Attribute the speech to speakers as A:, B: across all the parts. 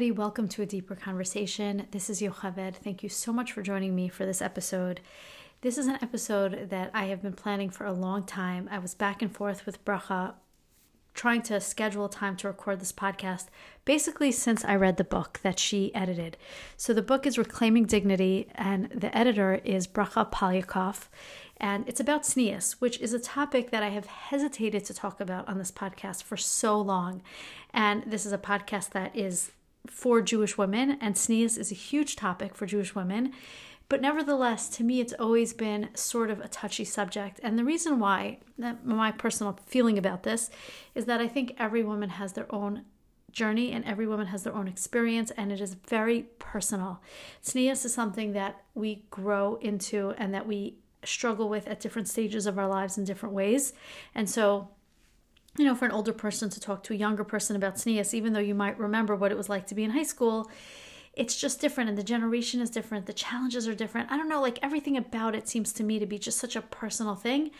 A: Welcome to a deeper conversation. This is Yocheved. Thank you so much for joining me for this episode. This is an episode that I have been planning for a long time. I was back and forth with Bracha trying to schedule time to record this podcast basically since I read the book that she edited. So the book is Reclaiming Dignity, and the editor is Bracha Poliakoff. And it's about tznius, which is a topic that I have hesitated to talk about on this podcast for so long. And this is a podcast that is for Jewish women, and tznius is a huge topic for Jewish women. But nevertheless, to me, it's always been sort of a touchy subject. And the reason why, my personal feeling about this, is that I think every woman has their own journey and every woman has their own experience and it is very personal. Tznius is something that we grow into and that we struggle with at different stages of our lives in different ways. And so you know, for an older person to talk to a younger person about tznius, even though you might remember what it was like to be in high school, it's just different and the generation is different. The challenges are different. I don't know, like everything about it seems to me to be just such a personal thing.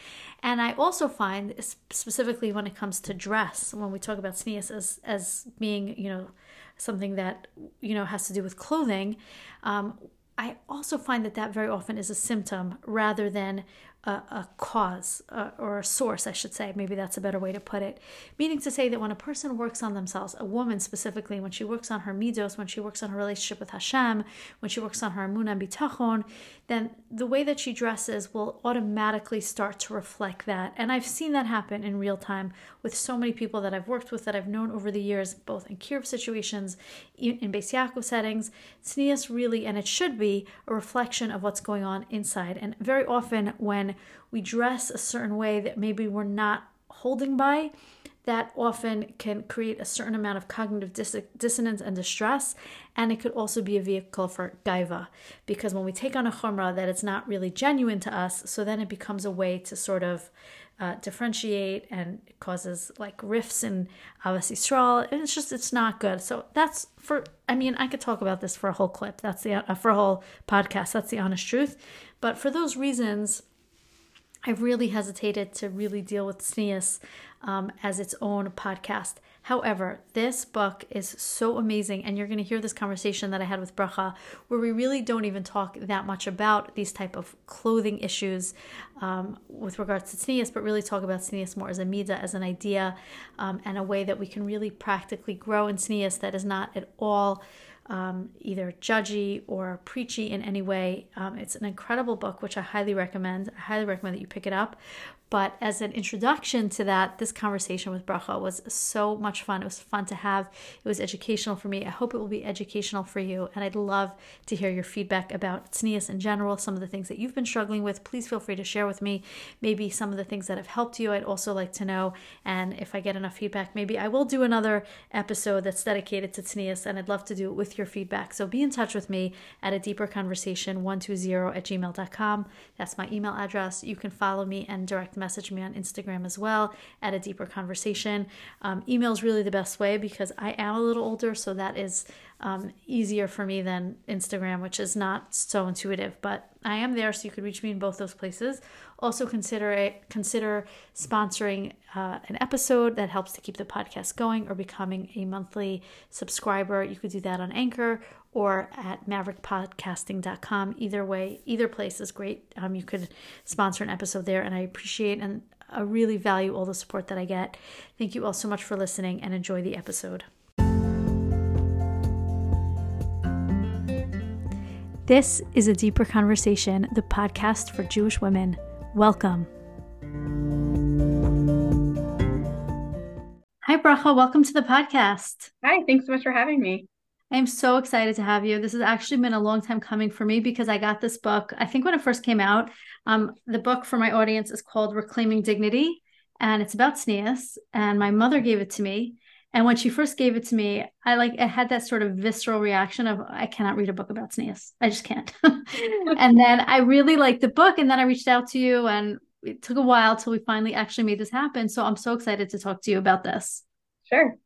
A: And I also find, specifically when it comes to dress, when we talk about tznius as, as being, you know, something that, you know, has to do with clothing, um, I also find that that very often is a symptom rather than a, a cause uh, or a source, I should say. Maybe that's a better way to put it. Meaning to say that when a person works on themselves, a woman specifically, when she works on her midos, when she works on her relationship with Hashem, when she works on her emunah and bitachon, then the way that she dresses will automatically start to reflect that. And I've seen that happen in real time with so many people that I've worked with that I've known over the years, both in kiruv situations, in, in Beis Yaakov settings. Tznius really, and it should be, a reflection of what's going on inside. And very often when we dress a certain way that maybe we're not holding by, that often can create a certain amount of cognitive dis- dissonance and distress. And it could also be a vehicle for gaiva, because when we take on a chumrah that it's not really genuine to us, so then it becomes a way to sort of uh, differentiate and it causes like rifts in Avas Yisrael. And it's just, it's not good. So that's for, I mean, I could talk about this for a whole clip. That's the, uh, for a whole podcast. That's the honest truth. But for those reasons, I really hesitated to really deal with tznius um, as its own podcast. However, this book is so amazing, and you're going to hear this conversation that I had with Bracha, where we really don't even talk that much about these type of clothing issues um, with regards to tznius, but really talk about tznius more as a midah, as an idea, um, and a way that we can really practically grow in tznius that is not at all um, either judgy or preachy in any way. Um, it's an incredible book, which I highly recommend. I highly recommend that you pick it up. But as an introduction to that, this conversation with Bracha was so much fun. It was fun to have. It was educational for me. I hope it will be educational for you. And I'd love to hear your feedback about tznius in general, some of the things that you've been struggling with. Please feel free to share with me maybe some of the things that have helped you. I'd also like to know. And if I get enough feedback, maybe I will do another episode that's dedicated to tznius. And I'd love to do it with your feedback. So be in touch with me at a deeper conversation 120 at gmail.com. That's my email address. You can follow me and direct message me on Instagram as well at a deeper conversation. Um, email is really the best way because I am a little older, so that is um, easier for me than Instagram, which is not so intuitive. But I am there, so you could reach me in both those places. Also, consider it, consider sponsoring uh, an episode that helps to keep the podcast going, or becoming a monthly subscriber. You could do that on Anchor or at maverickpodcasting.com. Either way, either place is great. Um, you could sponsor an episode there, and I appreciate and I really value all the support that I get. Thank you all so much for listening and enjoy the episode. This is A Deeper Conversation, the podcast for Jewish women. Welcome. Hi, Bracha. Welcome to the podcast.
B: Hi, thanks so much for having me.
A: I'm so excited to have you. This has actually been a long time coming for me because I got this book, I think when it first came out. Um, the book for my audience is called Reclaiming Dignity, and it's about tznius. And my mother gave it to me. And when she first gave it to me, I like I had that sort of visceral reaction of I cannot read a book about tznius. I just can't. and then I really liked the book, and then I reached out to you, and it took a while till we finally actually made this happen. So I'm so excited to talk to you about this.
B: Sure.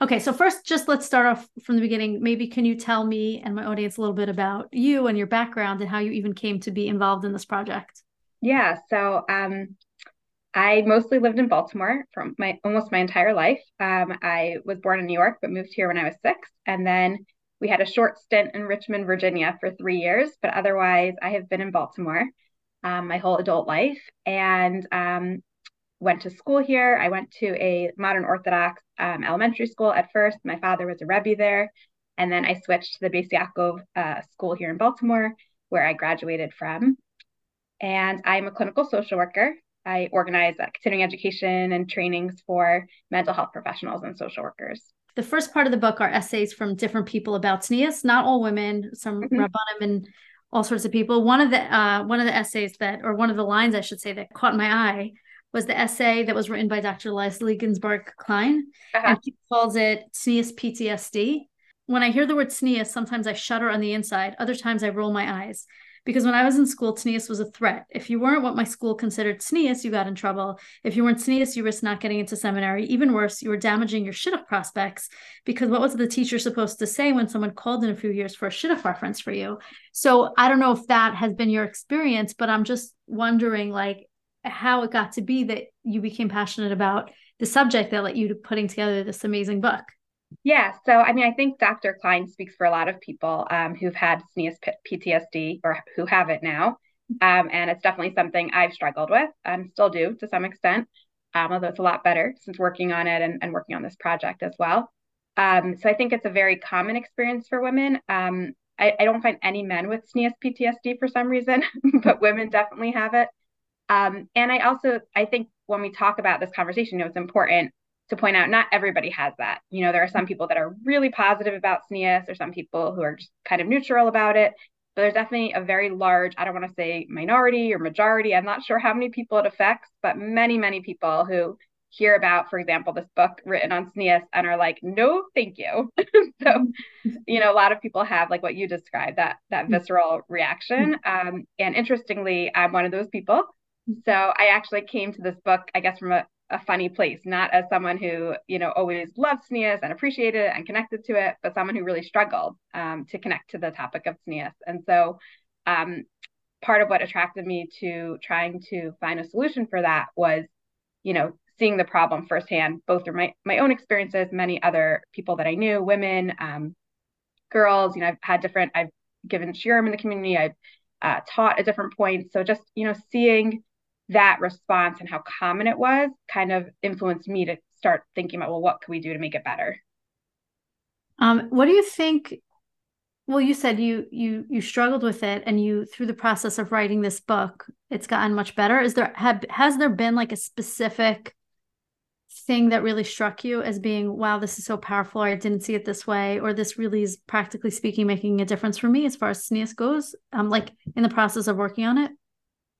A: Okay, so first, just let's start off from the beginning. Maybe can you tell me and my audience a little bit about you and your background and how you even came to be involved in this project?
B: Yeah, so um, I mostly lived in Baltimore for my almost my entire life. Um, I was born in New York, but moved here when I was six, and then we had a short stint in Richmond, Virginia, for three years. But otherwise, I have been in Baltimore um, my whole adult life, and um, went to school here. I went to a modern Orthodox um, elementary school at first. My father was a rebbe there, and then I switched to the Beis Yaakov uh, school here in Baltimore, where I graduated from. And I'm a clinical social worker. I organize uh, continuing education and trainings for mental health professionals and social workers.
A: The first part of the book are essays from different people about tznius, not all women, some mm-hmm. rabbanim and all sorts of people. One of the uh, one of the essays that, or one of the lines, I should say, that caught my eye was the essay that was written by Dr. Leslie Ginsburg Klein, uh-huh. and she calls it tznius PTSD. When I hear the word tznius, sometimes I shudder on the inside. Other times I roll my eyes because when I was in school, tznius was a threat. If you weren't what my school considered tznius, you got in trouble. If you weren't tznius, you risked not getting into seminary. Even worse, you were damaging your shidduch prospects because what was the teacher supposed to say when someone called in a few years for a shidduch reference for you? So I don't know if that has been your experience, but I'm just wondering like how it got to be that you became passionate about the subject that led you to putting together this amazing book.
B: Yeah. So, I mean, I think Dr. Klein speaks for a lot of people um, who've had tznius PTSD or who have it now. Um, and it's definitely something I've struggled with and still do to some extent, um, although it's a lot better since working on it and, and working on this project as well. Um, so I think it's a very common experience for women. Um, I, I, don't find any men with tznius PTSD for some reason, but women definitely have it. Um, and I also, I think when we talk about this conversation, you know, it's important to point out not everybody has that. You know, there are some people that are really positive about tznius, or some people who are just kind of neutral about it. But there's definitely a very large, I don't want to say minority or majority, I'm not sure how many people it affects, but many, many people who hear about, for example, this book written on tznius and are like, no, thank you. so, you know, a lot of people have like what you described, that that mm-hmm. visceral reaction. Um, and interestingly, I'm one of those people. So I actually came to this book, I guess, from a, a funny place, not as someone who, you know, always loved tznius and appreciated it and connected to it, but someone who really struggled um, to connect to the topic of tznius. And so um, part of what attracted me to trying to find a solution for that was, you know, seeing the problem firsthand, both through my, my own experiences, many other people that I knew, women, um, girls, you know, I've had different, I've given shiurim in the community, I've uh, taught at different points. So just, you know, seeing that response and how common it was kind of influenced me to start thinking about well what could we do to make it better?
A: Um, what do you think well you said you you you struggled with it and you through the process of writing this book it's gotten much better. Is there have has there been like a specific thing that really struck you as being wow this is so powerful or i didn't see it this way or this really is practically speaking making a difference for me as far as tznius goes um like in the process of working on it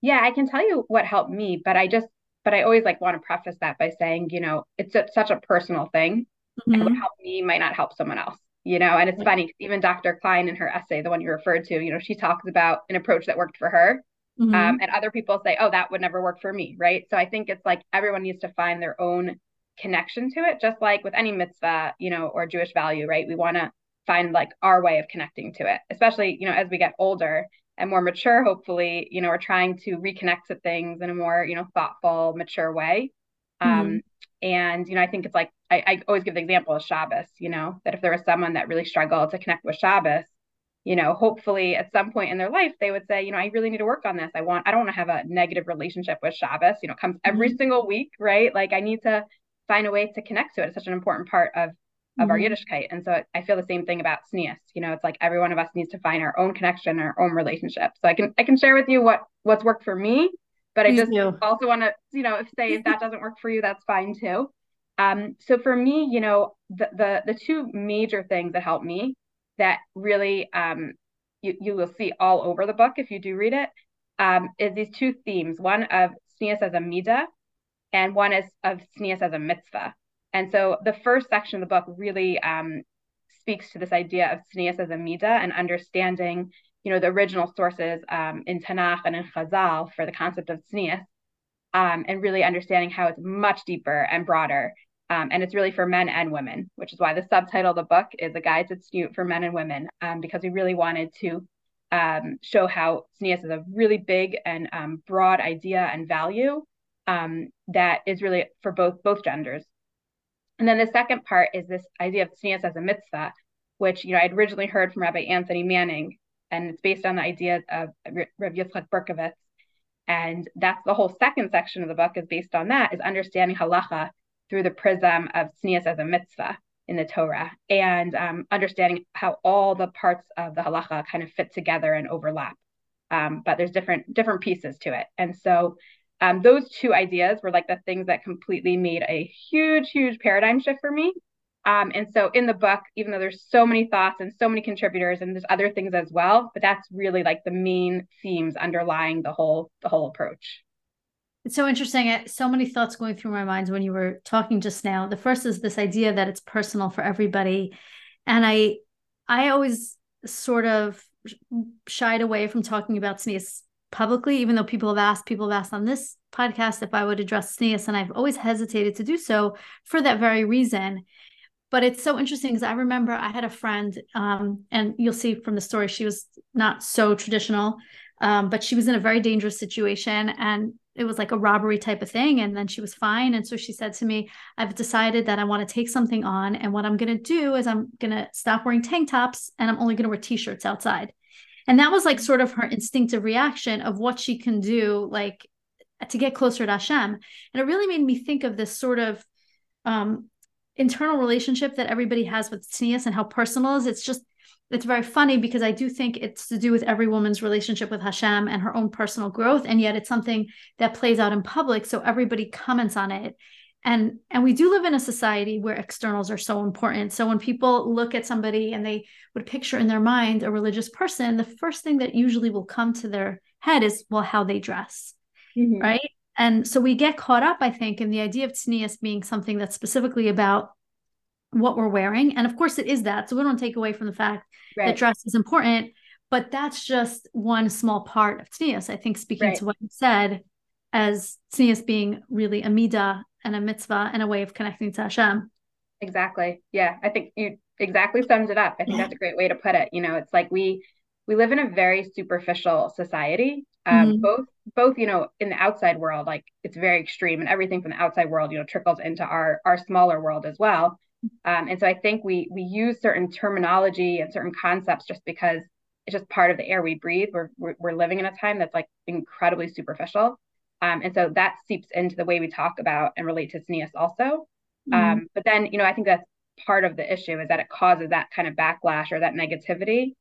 B: yeah, I can tell you what helped me, but I just, but I always like want to preface that by saying, you know, it's a, such a personal thing. Mm-hmm. And what helped me might not help someone else, you know, and it's funny, even Dr. Klein in her essay, the one you referred to, you know, she talks about an approach that worked for her. Mm-hmm. Um, and other people say, oh, that would never work for me. Right. So I think it's like everyone needs to find their own connection to it, just like with any mitzvah, you know, or Jewish value, right? We want to find like our way of connecting to it, especially, you know, as we get older and more mature hopefully you know are trying to reconnect to things in a more you know thoughtful mature way. Um, mm-hmm. um and you know i think it's like I, I always give the example of shabbos you know that if there was someone that really struggled to connect with shabbos you know hopefully at some point in their life they would say you know i really need to work on this. I want i don't want to have a negative relationship with shabbos. You know comes every mm-hmm. single week right? Like i need to find a way to connect to it. It's such an important part of of mm-hmm. our Yiddishkeit. And so I feel the same thing about tznius. You know, it's like every one of us needs to find our own connection, our own relationship. So I can I can share with you what what's worked for me, but I just do. also want to you know say if that doesn't work for you, that's fine too. Um, so for me, you know, the the the two major things that help me that really um, you you will see all over the book if you do read it um, is these two themes. One of tznius as a midah, and one is of tznius as a mitzvah. And so the first section of the book really um, speaks to this idea of tznius as a midah and understanding, you know, the original sources um, in Tanakh and in Chazal for the concept of tznius, um, and really understanding how it's much deeper and broader. Um, and it's really for men and women, which is why the subtitle of the book is a guide to tzniut for men and women, um, because we really wanted to um, show how tznius is a really big and broad idea and value that is really for both both genders. And then the second part is this idea of tznius as a mitzvah, which you know I'd originally heard from Rabbi Anthony Manning, and it's based on the idea of Rav Yitzchak Berkovitz. And that's the whole second section of the book is based on that, is understanding halacha through the prism of tznius as a mitzvah in the Torah, and um, understanding how all the parts of the halacha kind of fit together and overlap. Um, but there's different different pieces to it, and so um, those two ideas were like the things that completely made a huge, huge paradigm shift for me. Um, and so in the book, even though there's so many thoughts and so many contributors, and there's other things as well, but that's really like the main themes underlying the whole the whole approach.
A: It's so interesting. So many thoughts going through my mind when you were talking just now. The first is this idea that it's personal for everybody, and I, I always sort of shied away from talking about tznius publicly, even though people have asked, people have asked on this podcast if I would address tznius, and I've always hesitated to do so for that very reason. But it's so interesting because I remember I had a friend, um, and you'll see from the story, she was not so traditional, um, but she was in a very dangerous situation, and it was like a robbery type of thing. And then she was fine, and so she said to me, "I've decided that I want to take something on, and what I'm going to do is I'm going to stop wearing tank tops, and I'm only going to wear t-shirts outside." And that was like sort of her instinctive reaction of what she can do like to get closer to Hashem. And it really made me think of this sort of um, internal relationship that everybody has with tznius and how personal is. It's just it's very funny because I do think it's to do with every woman's relationship with Hashem and her own personal growth, and yet it's something that plays out in public, so everybody comments on it and and we do live in a society where externals are so important so when people look at somebody and they would picture in their mind a religious person the first thing that usually will come to their head is well how they dress mm-hmm. right and so we get caught up i think in the idea of tznius being something that's specifically about what we're wearing and of course it is that so we don't take away from the fact right. that dress is important but that's just one small part of tznius i think speaking right. to what you said as tznius being really a midah and a mitzvah and a way of connecting to Hashem.
B: Exactly. Yeah. I think you exactly summed it up. I think that's a great way to put it. You know, it's like we we live in a very superficial society. Um, mm-hmm. both both, you know, in the outside world, like it's very extreme and everything from the outside world, you know, trickles into our our smaller world as well. Um, and so I think we we use certain terminology and certain concepts just because it's just part of the air we breathe. We're, we're, we're living in a time that's like incredibly superficial. Um, and so that seeps into the way we talk about and relate to tznius also. Mm-hmm. Um, but then, you know, I think that's part of the issue is that it causes that kind of backlash or that negativity.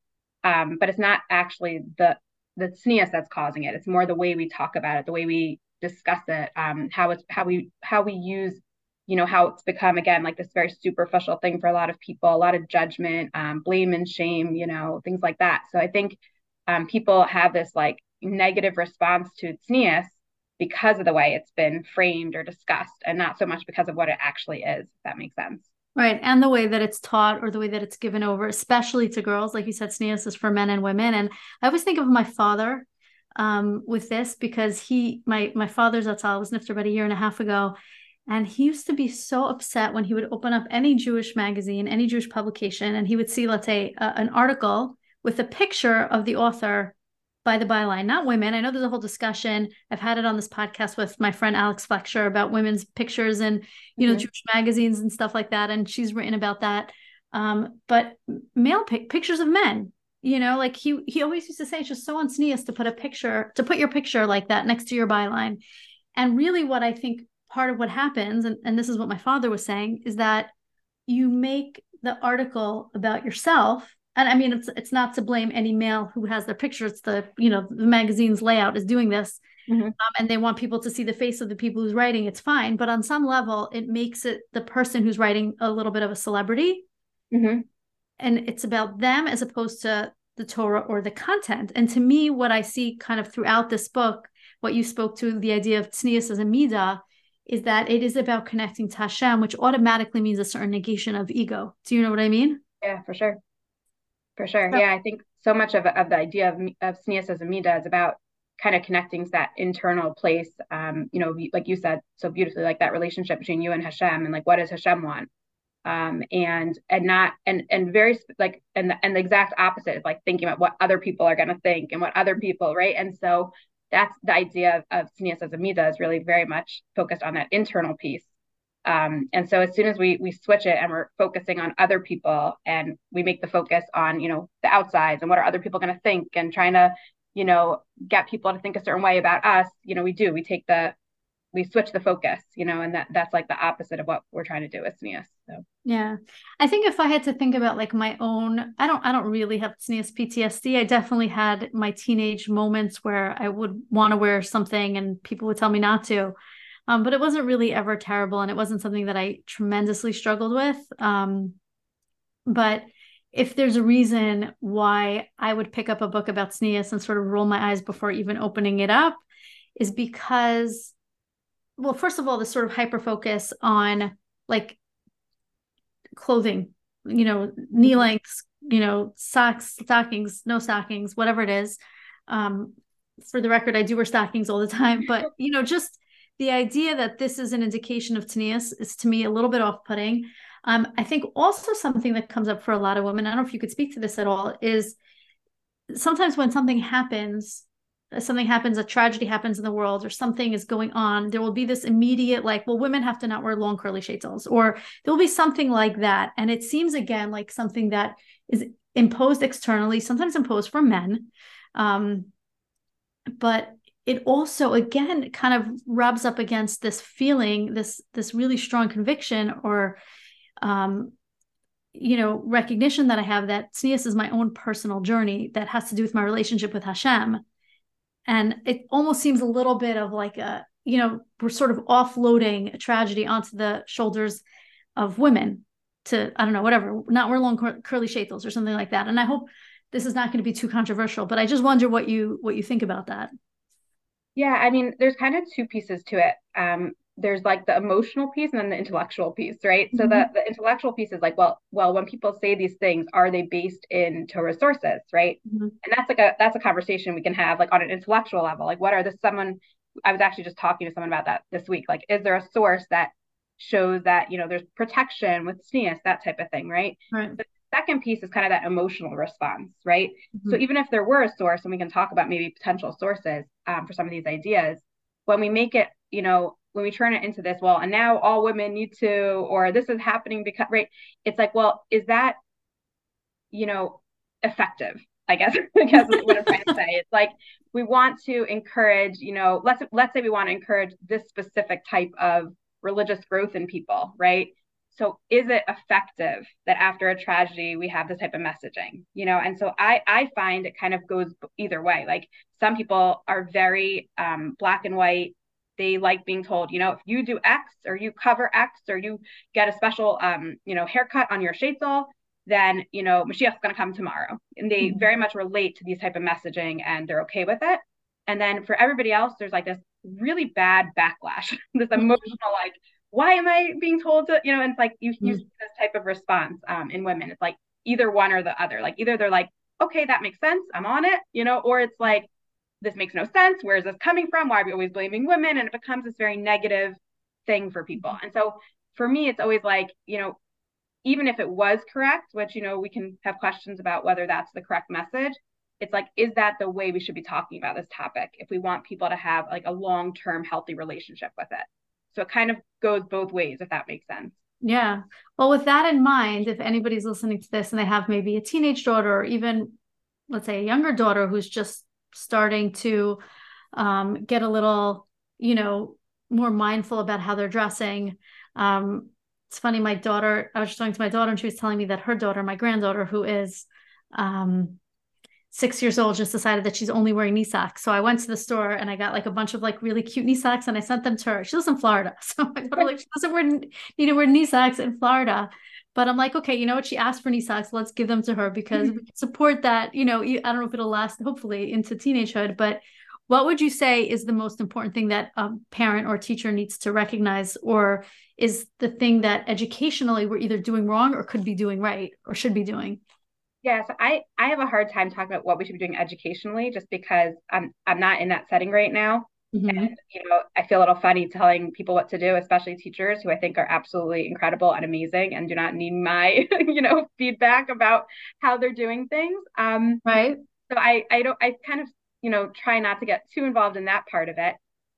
B: Um, but it's not actually the the tznius that's causing it. It's more the way we talk about it, the way we discuss it, um, how it's how we how we use, you know, how it's become again like this very superficial thing for a lot of people, a lot of judgment, um, blame and shame, you know, things like that. So I think um, people have this like negative response to tznius because of the way it's been framed or discussed and not so much because of what it actually is if that makes sense.
A: Right and the way that it's taught or the way that it's given over especially to girls like you said tznius is for men and women. And i always think of my father um, with this because he my my father's zatzal was nifter about a year and a half ago and he used to be so upset when he would open up any Jewish magazine, any Jewish publication, and he would see, let's say, uh, an article with a picture of the author by the byline, not women. I know there's a whole discussion. I've had it on this podcast with my friend Alex Fleischer about women's pictures and you know mm-hmm. Jewish magazines and stuff like that, and she's written about that. Um, but male pic- pictures of men, you know, like he he always used to say it's just so untznius to put a picture to put your picture like that next to your byline. And really, what I think part of what happens, and, and this is what my father was saying, is that you make the article about yourself and I mean it's it's not to blame any male who has their picture. It's the you know the magazine's layout is doing this, mm-hmm. um, and they want people to see the face of the people who's writing. It's fine, but on some level, it makes it the person who's writing a little bit of a celebrity, mm-hmm. and it's about them as opposed to the Torah or the content. And to me, what I see kind of throughout this book, what you spoke to, the idea of tznius as a midah, is that it is about connecting to Hashem, which automatically means a certain negation of ego. Do you know what I mean?
B: Yeah, for sure. For sure. So, yeah, I think so much of, of the idea of, of tznius as a midah is about kind of connecting to that internal place. Um, you know, like you said so beautifully, like that relationship between you and Hashem, and like what does Hashem want? Um, and and not and and very like and the, and the exact opposite of like thinking about what other people are going to think and what other people right. And so that's the idea of, of as a midah is really very much focused on that internal piece. Um, and so as soon as we we switch it and we're focusing on other people and we make the focus on you know the outsides and what are other people going to think and trying to you know get people to think a certain way about us, you know we do we take the we switch the focus, you know, and that that's like the opposite of what we're trying to do with tznius. So
A: yeah, I think if I had to think about like my own, I don't I don't really have tznius PTSD. I definitely had my teenage moments where I would want to wear something and people would tell me not to. Um, but it wasn't really ever terrible, and it wasn't something that I tremendously struggled with. Um, but if there's a reason why I would pick up a book about tznius and sort of roll my eyes before even opening it up, is because well, first of all, the sort of hyper focus on like clothing, you know, knee mm-hmm. lengths, you know, socks, stockings, no stockings, whatever it is. Um, for the record, I do wear stockings all the time, but you know, just the idea that this is an indication of tznius is to me a little bit off-putting. Um, I think also something that comes up for a lot of women, I don't know if you could speak to this at all, is sometimes when something happens something happens, a tragedy happens in the world, or something is going on, there will be this immediate, like, well, women have to not wear long curly sheitels, or there will be something like that. And it seems again like something that is imposed externally, sometimes imposed for men. Um, but it also again kind of rubs up against this feeling, this this really strong conviction or um, you know, recognition that I have that tznius is my own personal journey that has to do with my relationship with Hashem. And it almost seems a little bit of like a you know we're sort of offloading a tragedy onto the shoulders of women to i don't know whatever not wear long cur- curly sheitels or something like that. And i hope this is not going to be too controversial but i just wonder what you what you think about that
B: yeah i mean there's kind of two pieces to it um there's like the emotional piece and then the intellectual piece, right? Mm-hmm. So the, the intellectual piece is like, well, well, when people say these things, are they based in Torah sources, right? Mm-hmm. And that's like a that's a conversation we can have like on an intellectual level. Like, what are the someone? I was actually just talking to someone about that this week. Like, is there a source that shows that you know there's protection with tznius, that type of thing, right?
A: Right.
B: The second piece is kind of that emotional response, right? Mm-hmm. So even if there were a source, and we can talk about maybe potential sources um, for some of these ideas, when we make it, you know, when we turn it into this, well, and now all women need to, or this is happening because, right? It's like, well, is that, you know, effective? I guess, I guess is what I'm trying to say. It's like we want to encourage, you know, let's let's say we want to encourage this specific type of religious growth in people, right? So is it effective that after a tragedy we have this type of messaging, you know? And so I I find it kind of goes either way. Like some people are very um, black and white they like being told, you know, if you do X or you cover X or you get a special, um, you know, haircut on your sheitel, then, you know, Mashiach's going to come tomorrow. And they mm-hmm. very much relate to these type of messaging and they're okay with it. And then for everybody else, there's like this really bad backlash, this mm-hmm. emotional, like, why am I being told to, you know, and it's like you, mm-hmm. see this type of response um, in women. It's like either one or the other. Like either they're like, okay, that makes sense. I'm on it, you know, or it's like, this makes no sense. Where is this coming from? Why are we always blaming women? And it becomes this very negative thing for people. And so for me, it's always like, you know, even if it was correct, which, you know, we can have questions about whether that's the correct message, it's like, is that the way we should be talking about this topic if we want people to have like a long term healthy relationship with it? So it kind of goes both ways, if that makes sense.
A: Yeah. Well, with that in mind, if anybody's listening to this and they have maybe a teenage daughter or even, let's say, a younger daughter who's just starting to um, get a little, you know, more mindful about how they're dressing. Um, it's funny, my daughter, I was just talking to my daughter and she was telling me that her daughter, my granddaughter, who is um, six years old, just decided that she's only wearing knee socks. So I went to the store and I got like a bunch of like really cute knee socks and I sent them to her. She lives in Florida. So my daughter like, she doesn't wear, need to wear knee socks in Florida. But I'm like, okay, you know what? She asked for knee socks. Let's give them to her because we support that. You know, I don't know if it'll last, hopefully, into teenagehood. But what would you say is the most important thing that a parent or teacher needs to recognize, or is the thing that educationally we're either doing wrong or could be doing right or should be doing?
B: Yes, I I have a hard time talking about what we should be doing educationally, just because I'm I'm not in that setting right now. Mm-hmm. And, you know, I feel a little funny telling people what to do, especially teachers who I think are absolutely incredible and amazing and do not need my, you know, feedback about how they're doing things. Um,
A: right.
B: So I, I don't, I kind of you know, try not to get too involved in that part of it.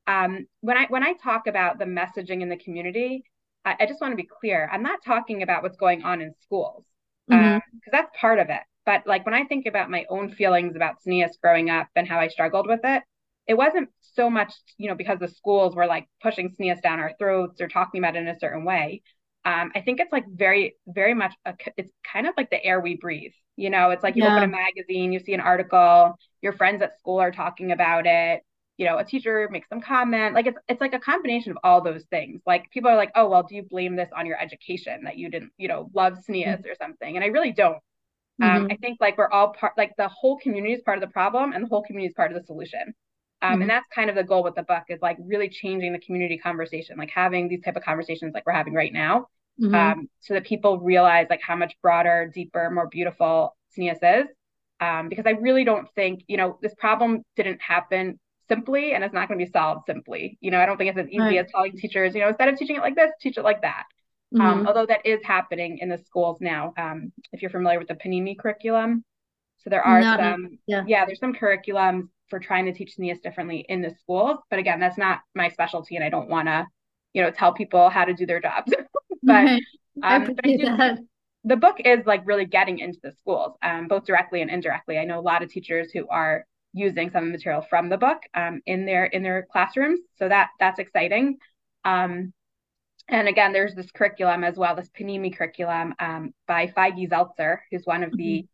B: Um, when I when I talk about the messaging in the community, I, I just want to be clear. I'm not talking about what's going on in schools because mm-hmm. uh, that's part of it. But like when I think about my own feelings about tznius growing up and how I struggled with it, it wasn't so much, you know, because the schools were like pushing tznius down our throats or talking about it in a certain way. Um, I think it's like very, very much, a, it's kind of like the air we breathe. You know, it's like you yeah. open a magazine, you see an article, your friends at school are talking about it. You know, a teacher makes some comment. Like it's it's like a combination of all those things. Like people are like, oh well, do you blame this on your education that you didn't, you know, love tznius mm-hmm. or something? And I really don't. Um, mm-hmm. I think like we're all part, like the whole community is part of the problem, and the whole community is part of the solution. Um, mm-hmm. And that's kind of the goal with the book is like really changing the community conversation, like having these type of conversations like we're having right now, mm-hmm. um, so that people realize like how much broader, deeper, more beautiful tznius is. Um, because I really don't think, you know, this problem didn't happen simply and it's not going to be solved simply. You know, I don't think it's as easy right. as telling teachers, you know, instead of teaching it like this, teach it like that. Um, mm-hmm. although that is happening in the schools now. Um, if you're familiar with the Panini curriculum, so there are not, some, yeah. yeah, there's some curriculums for trying to teach tznius differently in the schools. But again, that's not my specialty, and I don't want to, you know, tell people how to do their jobs. but, um, but I do, the book is like really getting into the schools, um, both directly and indirectly. I know a lot of teachers who are using some material from the book um, in their in their classrooms, so that that's exciting. Um, and again, there's this curriculum as well, this Panini curriculum um, by Feige Zeltzer, who's one of the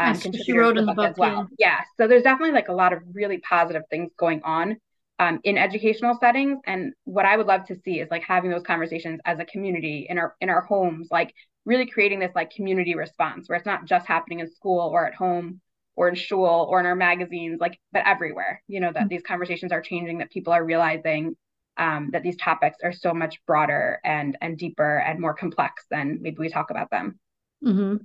B: mm-hmm. um, contributors she wrote in the book, book as well. Yeah. yeah. so there's definitely like a lot of really positive things going on um, in educational settings. And what I would love to see is like having those conversations as a community in our in our homes, like really creating this like community response where it's not just happening in school or at home or in shul or in our magazines, like but everywhere. You know that mm-hmm. these conversations are changing, that people are realizing um, that these topics are so much broader and and deeper and more complex than maybe we talk about them.
A: Mm-hmm.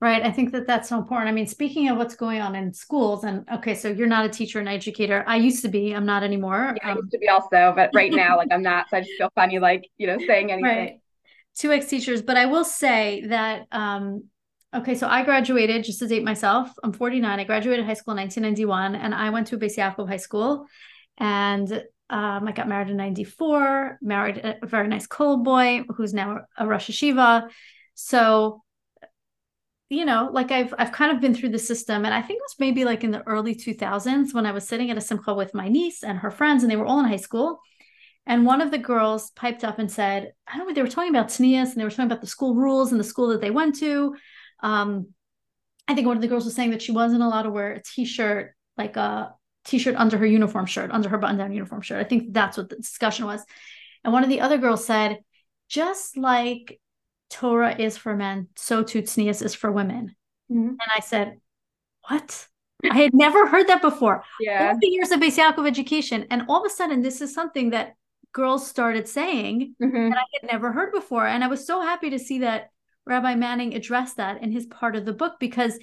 A: Right. I think that that's so important. I mean, speaking of what's going on in schools, and okay, so you're not a teacher and educator. I used to be. I'm not anymore.
B: Yeah, um, I used to be also, but right now, like I'm not. So I just feel funny, like you know, saying anything. Right.
A: Two ex teachers, but I will say that. um Okay, so I graduated just to date myself. I'm 49. I graduated high school in 1991, and I went to Yaakov High School, and um, I got married in 94, married a very nice kollel boy who's now a Rosh Yeshiva. So you know, like I've I've kind of been through the system, and I think it was maybe like in the early 2000s when I was sitting at a simcha with my niece and her friends, and they were all in high school. And one of the girls piped up and said, "I don't know." They were talking about tznius, and they were talking about the school rules and the school that they went to. Um, I think one of the girls was saying that she wasn't allowed to wear a t-shirt, like a t-shirt under her uniform shirt, under her button-down uniform shirt. I think that's what the discussion was. And one of the other girls said, just like Torah is for men, so too tznius is for women. Mm-hmm. And I said, what? I had never heard that before. Yeah. All the years of Beis Yaakov education. And all of a sudden, this is something that girls started saying mm-hmm. that I had never heard before. And I was so happy to see that Rabbi Manning addressed that in his part of the book because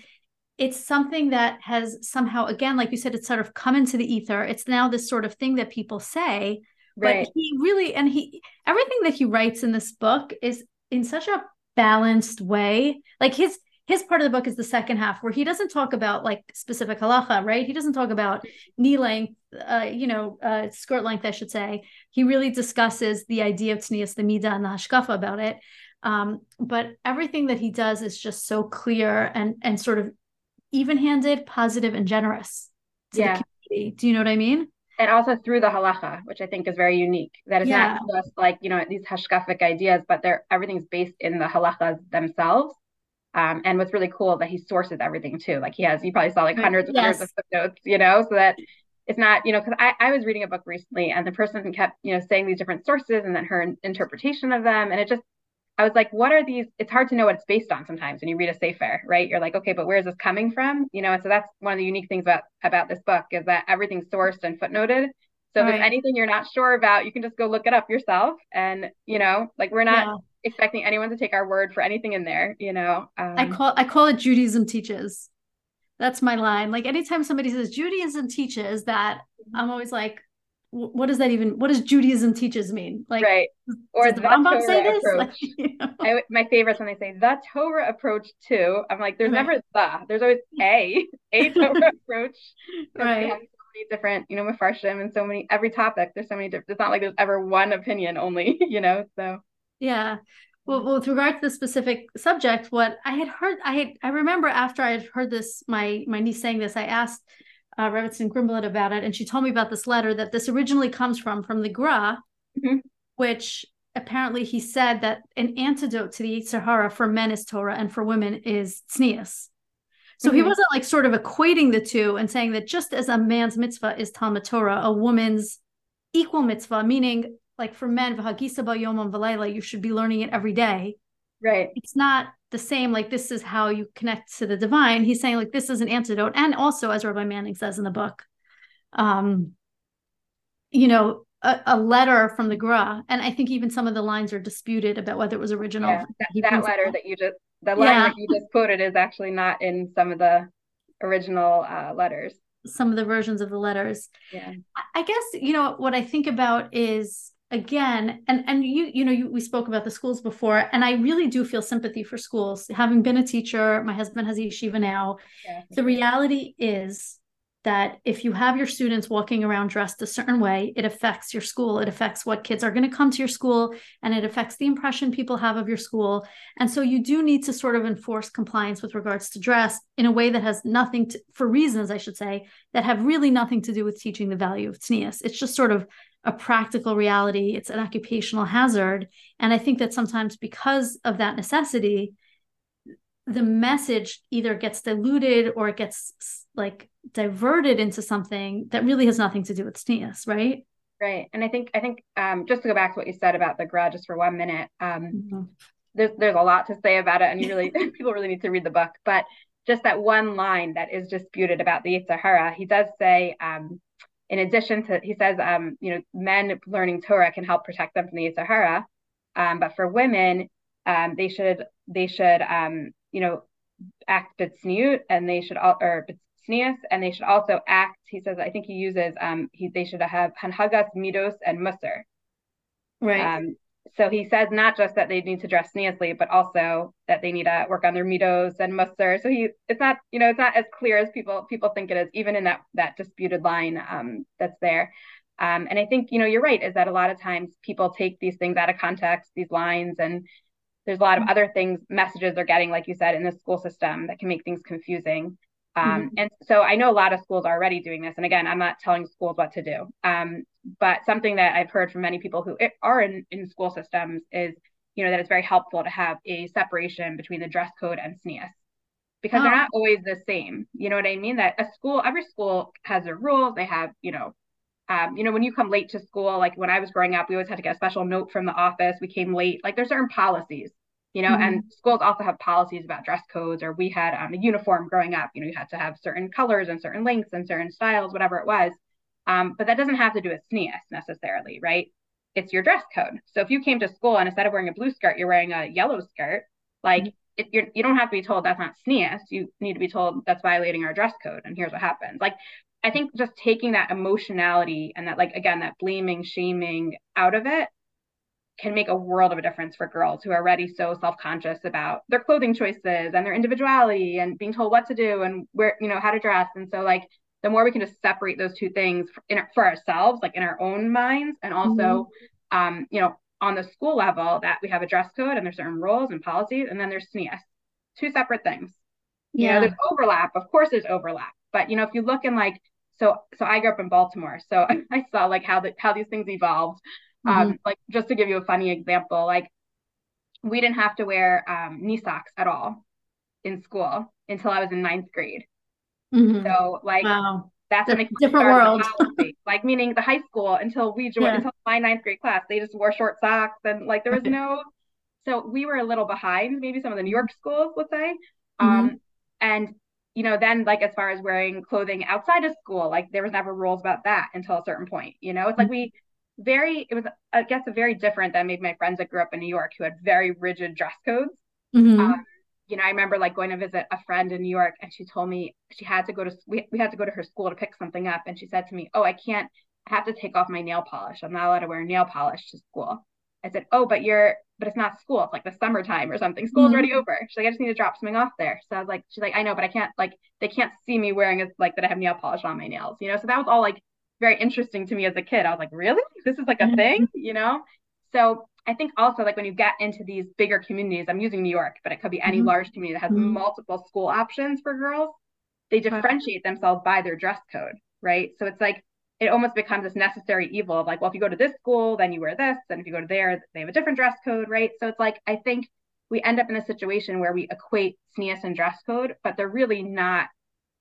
A: it's something that has somehow, again, like you said, it's sort of come into the ether. It's now this sort of thing that people say. Right. But he really, and he, everything that he writes in this book is in such a balanced way. Like his his part of the book is the second half where he doesn't talk about like specific halacha, right? He doesn't talk about knee length, uh, you know, uh, skirt length, I should say. He really discusses the idea of tznius, the midah, and the hashkafa about it. Um, but everything that he does is just so clear and and sort of even-handed, positive, and generous. yeah. Do you know what I mean?
B: and also through the halacha, which I think is very unique. That it's yeah. not just like you know these hashkafic ideas, but they're everything's based in the halachas themselves. Um, and what's really cool that he sources everything too. Like he has, you probably saw like hundreds and yes. hundreds of footnotes, you know, so that it's not, you know, because I, I was reading a book recently and the person kept, you know, saying these different sources and then her interpretation of them, and it just I was like, what are these? It's hard to know what it's based on sometimes when you read a sefer, right? You're like, okay, but where is this coming from? You know, and so that's one of the unique things about about this book is that everything's sourced and footnoted. So right. if there's anything you're not sure about, you can just go look it up yourself. And you know, like we're not yeah. expecting anyone to take our word for anything in there. You know,
A: um, I call I call it Judaism teaches. That's my line. Like anytime somebody says Judaism teaches that. I'm always like, what does that even what does judaism teaches mean like
B: right or the Rambam say this like, you know? I, my favorite when they say the torah approach too i'm like there's right. never the there's always a a torah approach
A: right so
B: many different, you know, mafarshim and so many every topic. There's so many different. It's not like there's ever one opinion only, you know. So
A: yeah. Well, with regard to the specific subject, what I had heard, I had, I remember after I had heard this, my my niece saying this, I asked uh, Rebbetzin Grimblad about it, and she told me about this letter that this originally comes from from the Gra, mm-hmm. which apparently he said that an antidote to the Yetzer Hara for men is Torah and for women is tznius. So mm-hmm. he wasn't like sort of equating the two and saying that just as a man's mitzvah is Talmud Torah, a woman's equal mitzvah, meaning like for men, v'hagisa yomam v'layla, you should be learning it every day.
B: Right.
A: It's not the same, like this is how you connect to the divine. He's saying like this is an antidote. And also, as Rabbi Manning says in the book, um, you know, a, a, letter from the Gra, and I think even some of the lines are disputed about whether it was original.
B: Yeah, that, that letter that you just the line yeah. that you just quoted is actually not in some of the original uh, letters.
A: Some of the versions of the letters.
B: Yeah.
A: I guess you know what I think about is again and and you you know you, we spoke about the schools before and i really do feel sympathy for schools having been a teacher my husband has a yeshiva now yeah. the reality is that if you have your students walking around dressed a certain way, it affects your school. It affects what kids are going to come to your school and it affects the impression people have of your school. And so you do need to sort of enforce compliance with regards to dress in a way that has nothing to, for reasons, I should say, that have really nothing to do with teaching the value of tznius. It's just sort of a practical reality, it's an occupational hazard. And I think that sometimes because of that necessity, the message either gets diluted or it gets like diverted into something that really has nothing to do with tznius, right?
B: Right. And I think I think um, just to go back to what you said about the Gra just for one minute, um, mm-hmm. there's there's a lot to say about it, and you really people really need to read the book. But just that one line that is disputed about the Yetzer Hara, he does say, um, in addition to he says, um, you know, men learning Torah can help protect them from the Yetzer Hara, um, but for women, um, they should they should um, you know act bitsniut and they should all or tznius, and they should also act. He says, I think he uses um he they should have hanhagas midos and musar.
A: Right.
B: So he says not just that they need to dress tzniously, but also that they need to work on their midos and musar. So he it's not you know it's not as clear as people people think it is, even in that that disputed line um that's there. Um, and I think you know you're right is that a lot of times people take these things out of context, these lines, and there's a lot of mm-hmm. other things messages they're getting, like you said, in the school system that can make things confusing. Um, mm-hmm. And so I know a lot of schools are already doing this. And again, I'm not telling schools what to do. Um, but something that I've heard from many people who are in, in school systems is, you know, that it's very helpful to have a separation between the dress code and tznius because oh. they're not always the same. You know what I mean? That a school, every school has their rules. They have, you know, um, you know, when you come late to school, like when I was growing up, we always had to get a special note from the office. We came late. Like there's certain policies you know, mm-hmm. and schools also have policies about dress codes, or we had um, a uniform growing up, you know, you had to have certain colors and certain lengths and certain styles, whatever it was. Um, but that doesn't have to do with tznius necessarily, right? It's your dress code. So if you came to school and instead of wearing a blue skirt, you're wearing a yellow skirt, like mm-hmm. it, you're, you don't have to be told that's not tznius. You need to be told that's violating our dress code. And here's what happens. Like, I think just taking that emotionality and that, like, again, that blaming, shaming out of it can make a world of a difference for girls who are already so self-conscious about their clothing choices and their individuality and being told what to do and where you know how to dress. And so like the more we can just separate those two things for, in, for ourselves like in our own minds and also mm-hmm. um you know on the school level that we have a dress code and there's certain rules and policies and then there's tznius two separate things. Yeah you know, there's overlap. Of course there's overlap. But you know if you look in like so so i grew up in baltimore. So i saw like how the how these things evolved mm-hmm. Um, like just to give you a funny example, like we didn't have to wear um, knee socks at all in school until I was in ninth grade. Mm-hmm. So like wow. that's, it
A: different world.
B: like meaning the high school until we joined yeah. until my ninth grade class, they just wore short socks and like there was no. So we were a little behind, maybe some of the New York schools would say. Mm-hmm. Um, and you know, then like as far as wearing clothing outside of school, like there was never rules about that until a certain point. You know, it's like we very it was i guess a very different than maybe my friends that grew up in new york who had very rigid dress codes mm-hmm. um, you know i remember like going to visit a friend in new york and she told me she had to go to we, we had to go to her school to pick something up and she said to me oh i can't i have to take off my nail polish i'm not allowed to wear nail polish to school i said oh but you're but it's not school. It's like the summertime or something. School's
A: Mm-hmm.
B: already over. She's like, I just need to drop something off there. So I was like, she's like, I know, but I can't like they can't see me wearing it like that I have nail polish on my nails, you know. So that was all like very interesting to me as a kid. I was like, really? This is like a
A: Mhm.
B: thing, you know? So I think also like when you get into these bigger communities, I'm using New York, but it could be any
A: Mhm.
B: large community that has
A: Mhm.
B: multiple school options for girls. They differentiate themselves by their dress code, right? So it's like it almost becomes this necessary evil of like, well, if you go to this school, then you wear this, and if you go to there, they have a different dress code, right? So it's like I think we end up in a situation where we equate tznius and dress code, but they're really not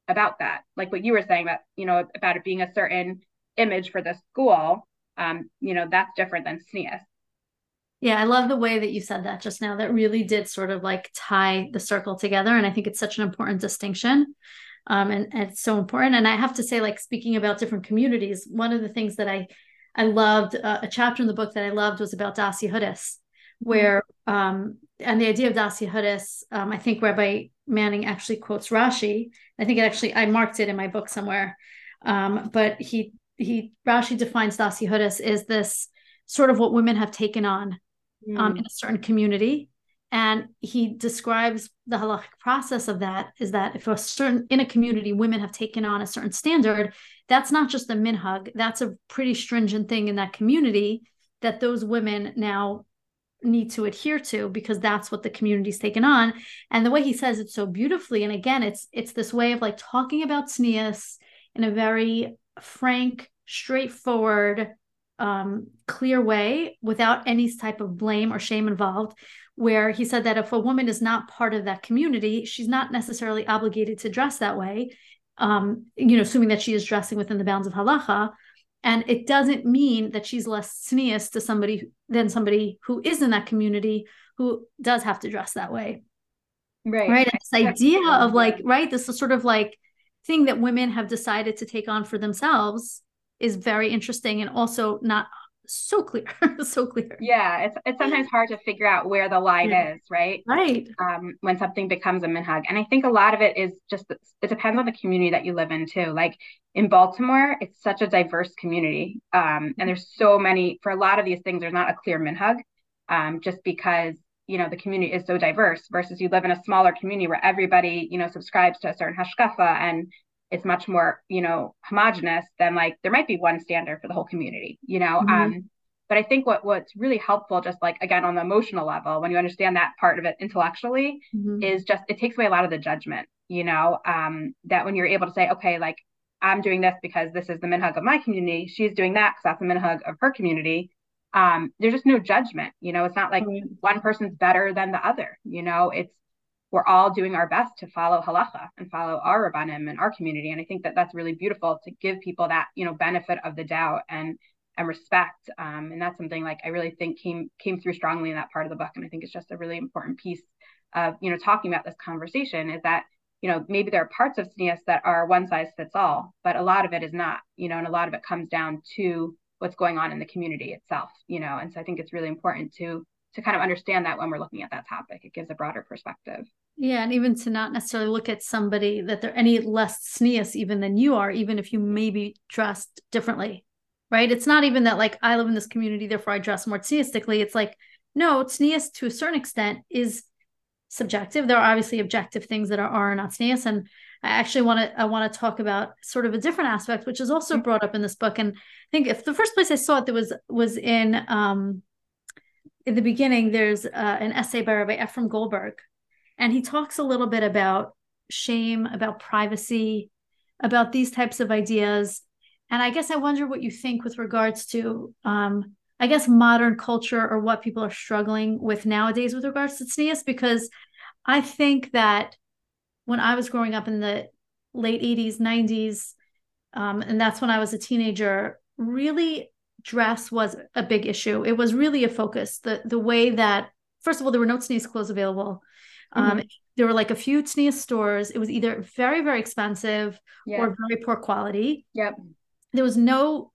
B: about that. Like what you were saying about, you know about it being a certain image for the school, um, you know, that's different than tznius.
A: Yeah, I love the way that you said that just now. That really did sort of like tie the circle together. And I think it's such an important distinction. Um, and, and it's so important. And I have to say, like speaking about different communities, one of the things that I I loved, uh, a chapter in the book that I loved was about Das Yehudis, where um, and the idea of Das Yehudis, um, I think Rabbi Manning actually quotes Rashi. I think it actually I marked it in my book somewhere. Um, but he he Rashi defines Das Yehudis is this sort of what women have taken on um,
B: Mm.
A: in a certain community. And he describes the halachic process of that is that if a certain in a community women have taken on a certain standard, that's not just a minhag, that's a pretty stringent thing in that community that those women now need to adhere to because that's what the community's taken on. And the way he says it so beautifully, and again, it's it's this way of like talking about tznius in a very frank, straightforward, um, clear way without any type of blame or shame involved. Where he said that if a woman is not part of that community, she's not necessarily obligated to dress that way. Um, you know, assuming that she is dressing within the bounds of halacha, and it doesn't mean that she's less tznius to somebody than somebody who is in that community who does have to dress that way
B: Right.
A: right and this idea of like right this is sort of like thing that women have decided to take on for themselves is very interesting and also not so clear so clear
B: Yeah, it's it's sometimes hard to figure out where the line
A: Yeah.
B: is, right?
A: right
B: Um, when something becomes a minhag. And I think a lot of it is just it depends on the community that you live in too. Like in Baltimore, it's such a diverse community. Um, and there's so many for a lot of these things, there's not a clear minhag, um, just because you know the community is so diverse versus you live in a smaller community where everybody, you know, subscribes to a certain hashkafa and it's much more, you know, homogenous than like there might be one standard for the whole community, you know.
A: Mhm.
B: Um, but I think what what's really helpful, just like again on the emotional level, when you understand that part of it intellectually,
A: Mhm.
B: is just it takes away a lot of the judgment, you know. Um, that when you're able to say, okay, like I'm doing this because this is the minhag of my community, she's doing that because that's the minhag of her community. Um, there's just no judgment, you know. It's not like
A: Right.
B: one person's better than the other, you know. It's we're all doing our best to follow halacha and follow our rabbanim and our community. And I think that that's really beautiful to give people that, you know, benefit of the doubt and and respect. Um, and that's something like I really think came came through strongly in that part of the book. And I think it's just a really important piece of, you know, talking about this conversation is that, you know, maybe there are parts of tznius that are one size fits all, but a lot of it is not, you know, and a lot of it comes down to what's going on in the community itself, you know. And so I think it's really important to to kind of understand that when we're looking at that topic. It gives a broader perspective.
A: Yeah, and even to not necessarily look at somebody that they're any less tznius even than you are, even if you maybe dressed differently, right? It's not even that like I live in this community, therefore I dress more tzniustically. It's like no, tznius to a certain extent is subjective. There are obviously objective things that are are not tznius, and I actually want to I want to talk about sort of a different aspect, which is also brought up in this book. And I think if the first place I saw it, there was was in um in the beginning. There's uh, an essay by Rabbi Ephraim Goldberg, and he talks a little bit about shame, about privacy, about these types of ideas. And I guess I wonder what you think with regards to, um, I guess, modern culture or what people are struggling with nowadays with regards to tznius, because I think that when I was growing up in the late 80s, 90s, um, and that's when I was a teenager, really dress was a big issue. It was really a focus. The the way that, first of all, there were no tznius clothes available. Um, there were like a few tznius stores. It was either very, very expensive
B: Yeah.
A: or very poor quality.
B: Yep.
A: There was no,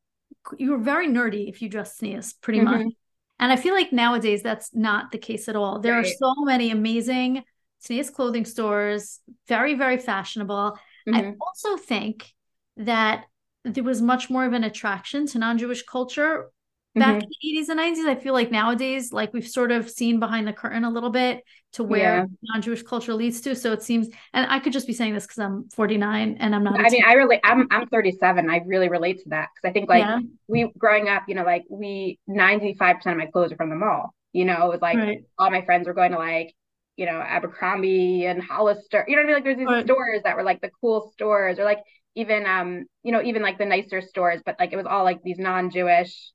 A: you were very nerdy if you dressed tznius, pretty
B: Mhm.
A: much. And I feel like nowadays that's not the case at all. There are so many amazing tznius clothing stores, very, very fashionable. I
B: Mhm.
A: also think that there was much more of an attraction to non-Jewish culture back mm-hmm. in the 80s and 90s. I feel like nowadays, like we've sort of seen behind the curtain a little bit to where yeah. non-Jewish culture leads to. So it seems, and I could just be saying this because I'm 49 and I'm not.
B: I mean, I really, I'm I'm 37. I really relate to that because I think like yeah. we growing up, you know, like we 95 percent of my clothes are from the mall. You know, it was like right. all my friends were going to like you know Abercrombie and Hollister. You know what I mean? Like there's these right. stores that were like the cool stores, or like even um you know even like the nicer stores, but like it was all like these non-Jewish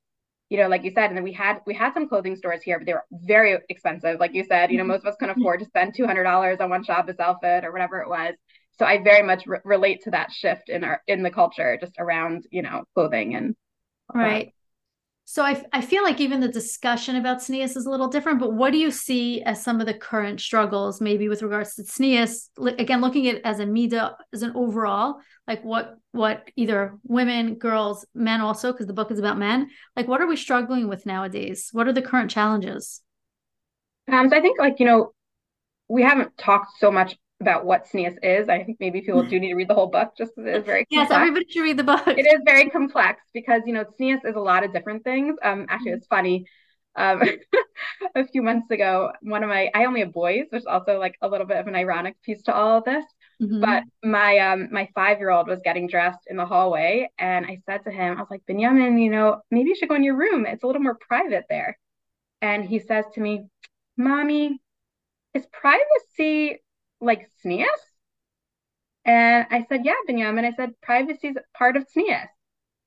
B: you know, like you said, and then we had we had some clothing stores here, but they were very expensive. Like you said, you know, most of us can mm-hmm. afford to spend two hundred dollars on one Shabbos outfit or whatever it was. So I very much re- relate to that shift in our in the culture, just around you know clothing and
A: right. So I, I feel like even the discussion about tznius is a little different, but what do you see as some of the current struggles, maybe with regards to tznius? Again, looking at it as a mida, as an overall, like what what either women, girls, men also, because the book is about men. Like, what are we struggling with nowadays? What are the current challenges?
B: Um, so I think like you know, we haven't talked so much about what tznius is. I think maybe people do need to read the whole book just because it is very
A: yes, everybody should read the book.
B: It is very complex because you know tznius is a lot of different things. Um, actually, it's funny. Um, a few months ago, one of my I only have boys, which is also like a little bit of an ironic piece to all of this. Mm-hmm. But my um my five year old was getting dressed in the hallway, and I said to him, I was like, Benjamin, you know, maybe you should go in your room. It's a little more private there. And he says to me, Mommy, is privacy like tznius? And I said, yeah, Benjamin. I said, privacy is part of tznius.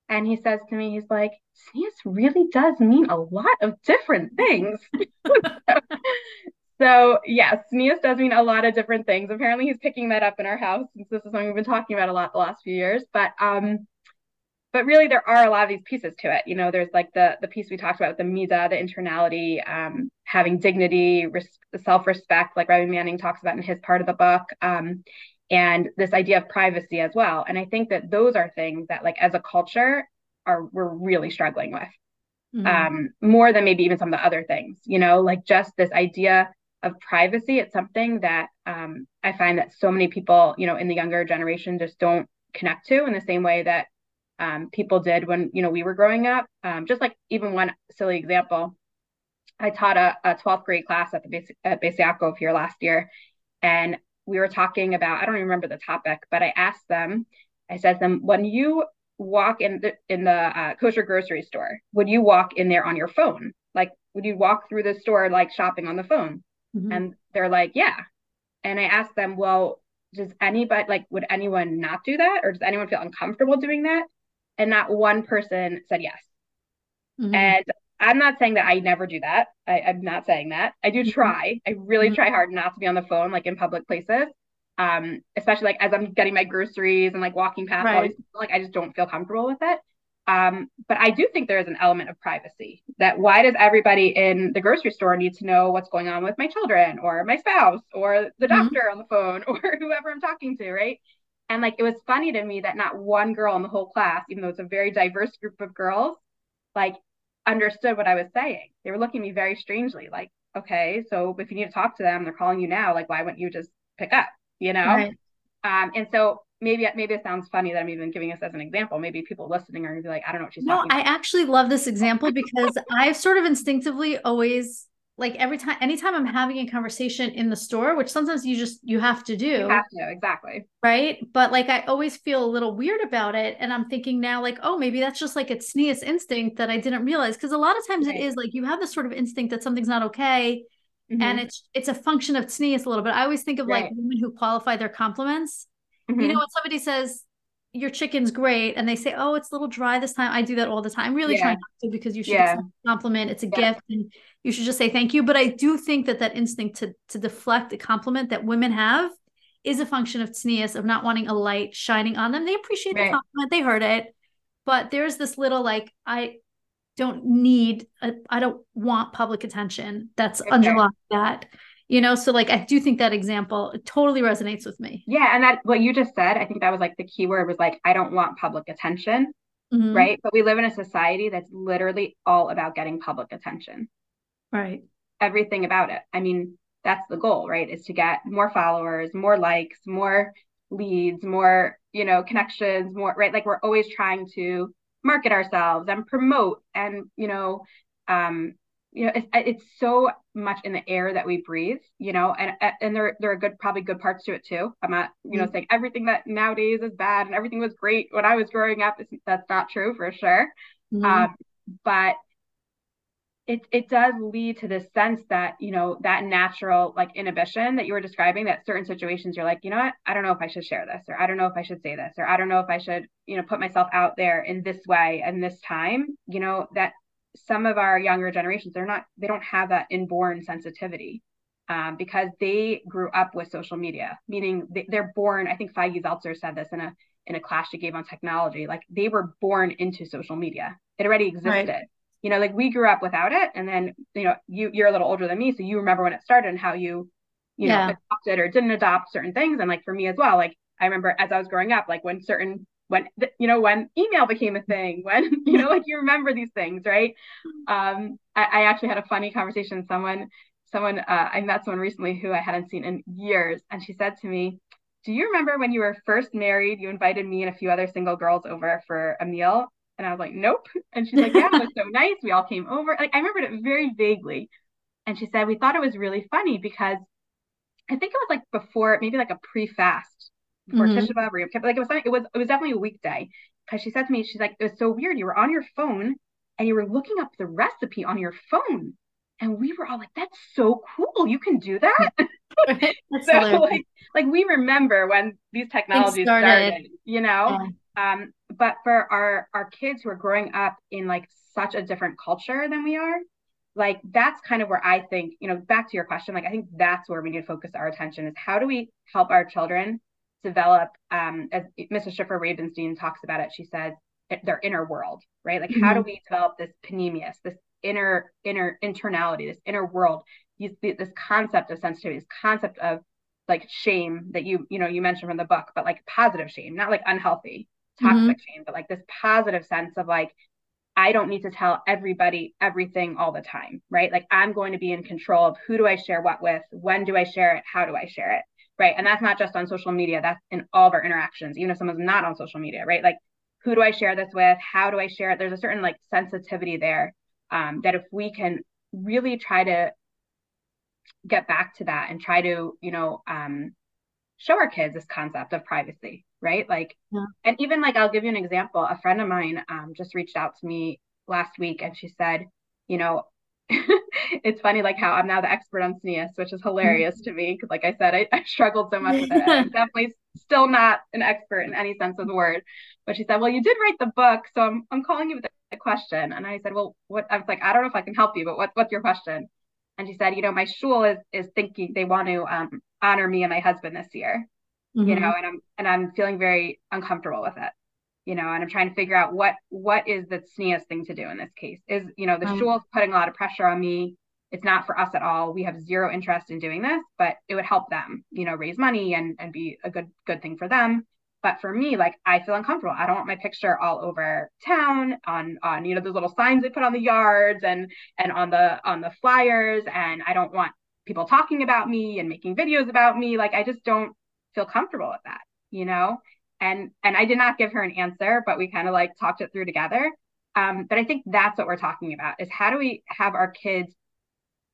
B: And he says to me, he's like, tznius really does mean a lot of different things. so, yes, tznius does mean a lot of different things. Apparently, he's picking that up in our house since this is something we've been talking about a lot the last few years. But um, but really there are a lot of these pieces to it. You know there's like the the piece we talked about the mida the internality um, having dignity res- self-respect like Rabbi Manning talks about in his part of the book um, and this idea of privacy as well. And i think that those are things that like as a culture are we're really struggling with mm-hmm. um, more than maybe even some of the other things you know like just this idea of privacy. It's something that um, i find that so many people you know in the younger generation just don't connect to in the same way that um, people did when you know we were growing up. Um, just like even one silly example, I taught a, a 12th grade class at the Bais Yaakov here last year, and we were talking about I don't even remember the topic, but I asked them, I said to them, when you walk in the in the uh, kosher grocery store, would you walk in there on your phone? Like, would you walk through the store like shopping on the phone? Mm-hmm. And they're like, yeah. And I asked them, well, does anybody like would anyone not do that, or does anyone feel uncomfortable doing that? And not one person said yes. Mm-hmm. And I'm not saying that I never do that. I, am not saying that. I do mm-hmm. try. I really mm-hmm. try hard not to be on the phone, like in public places. Um, especially like as I'm getting my groceries and like walking past right. all these people, like I just don't feel comfortable with it. Um, but I do think there is an element of privacy that why does everybody in the grocery store need to know what's going on with my children or my spouse or the mm-hmm. doctor on the phone or whoever I'm talking to, right? And like it was funny to me that not one girl in the whole class, even though it's a very diverse group of girls, like understood what I was saying. They were looking at me very strangely, like, okay, so if you need to talk to them, they're calling you now. Like, why wouldn't you just pick up? You know? Right. Um, and so maybe maybe it sounds funny that I'm even giving this as an example. Maybe people listening are gonna be like, I don't know what she's no, talking
A: about. I actually love this example because I've sort of instinctively always like every time anytime i'm having a conversation in the store which sometimes you just you have to do
B: you have to exactly
A: right but like i always feel a little weird about it and i'm thinking now like oh maybe that's just like a tznius instinct that i didn't realize because a lot of times right. it is like you have this sort of instinct that something's not okay mm-hmm. and it's it's a function of tznius a little bit i always think of right. like women who qualify their compliments mm-hmm. you know when somebody says your chicken's great and they say oh it's a little dry this time i do that all the time really yeah. trying not to because you should yeah. compliment it's a yeah. gift and you should just say thank you but i do think that that instinct to to deflect a compliment that women have is a function of tznius of not wanting a light shining on them they appreciate right. the compliment they heard it but there's this little like i don't need I don't want public attention that's okay. underlying that you know so like i do think that example totally resonates with me.
B: Yeah and that what you just said i think that was like the key word was like i don't want public attention mm-hmm. right? But we live in a society that's literally all about getting public attention.
A: Right.
B: Everything about it. I mean that's the goal right is to get more followers more likes more leads more you know connections more right? Like we're always trying to market ourselves and promote and you know um you know it's, it's so much in the air that we breathe you know and and there there are good probably good parts to it too i'm not you know mm-hmm. saying everything that nowadays is bad and everything was great when i was growing up that's not true for sure mm-hmm. um but it it does lead to this sense that you know that natural like inhibition that you were describing that certain situations you're like you know what i don't know if i should share this or i don't know if i should say this or i don't know if i should you know put myself out there in this way and this time you know that some of our younger generations they're not they don't have that inborn sensitivity um, because they grew up with social media meaning they, they're born i think feige zeltzer said this in a in a class she gave on technology like they were born into social media. It already existed. Right you know like we grew up without it and then you know you you're a little older than me so you remember when it started and how you you yeah. know adopted or didn't adopt certain things and like for me as well like i remember as i was growing up like when certain when you know when email became a thing when you know like you remember these things right um i, I actually had a funny conversation someone someone uh, i met someone recently who i hadn't seen in years and she said to me do you remember when you were first married you invited me and a few other single girls over for a meal and I was like, nope. And she's like, yeah, it was so nice. We all came over. Like I remembered it very vaguely. And she said, we thought it was really funny because I think it was like before, maybe like a pre-fast before mm-hmm. Tisha B'Av, like it was, it was, it was definitely a weekday. Cause she said to me, she's like, it was so weird. You were on your phone and you were looking up the recipe on your phone. And we were all like, that's so cool. You can do that. so like, like we remember when these technologies started. started. you know? Yeah. Um, but for our our kids who are growing up in like such a different culture than we are, like that's kind of where I think, you know, back to your question, like I think that's where we need to focus our attention is how do we help our children develop um as Mrs. Schiffer Ravenstein talks about it, she says their inner world, right? Like mm-hmm. how do mm-hmm. we develop this pnimius, this inner inner internality, this inner world, this, this concept of sensitivity, this concept of like shame that you you know you mentioned from the book, but like positive shame, not like unhealthy, toxic mm-hmm. shame, but like this positive sense of like, I don't need to tell everybody everything all the time, right? Like I'm going to be in control of who do I share what with, when do I share it, how do I share it, right? And that's not just on social media, that's in all of our interactions, even if someone's not on social media, right? Like who do I share this with? How do I share it? There's a certain like sensitivity there um, that if we can really try to get back to that and try to, you know, um, show our kids this concept of privacy, right? Like, yeah. and even like, I'll give you an example. A friend of mine um, just reached out to me last week and she said, you know, it's funny like how I'm now the expert on tznius, which is hilarious to me because, like I said, I, I struggled so much with it. I'm definitely still not an expert in any sense of the word. But she said, "Well, you did write the book, so I'm I'm calling you with a question." And I said, "Well, what?" I was like, "I don't know if I can help you, but what what's your question?" And she said, "You know, my shul is is thinking they want to um, honor me and my husband this year, mm-hmm. you know, and I'm and I'm feeling very uncomfortable with it, you know, and I'm trying to figure out what what is the tznius thing to do in this case. Is you know the um, shul is putting a lot of pressure on me. It's not for us at all. We have zero interest in doing this, but it would help them, you know, raise money and and be a good good thing for them. But for me, like I feel uncomfortable. I don't want my picture all over town on on you know those little signs they put on the yards and and on the on the flyers. And I don't want people talking about me and making videos about me like i just don't feel comfortable with that you know and and i did not give her an answer but we kind of like talked it through together um, but i think that's what we're talking about is how do we have our kids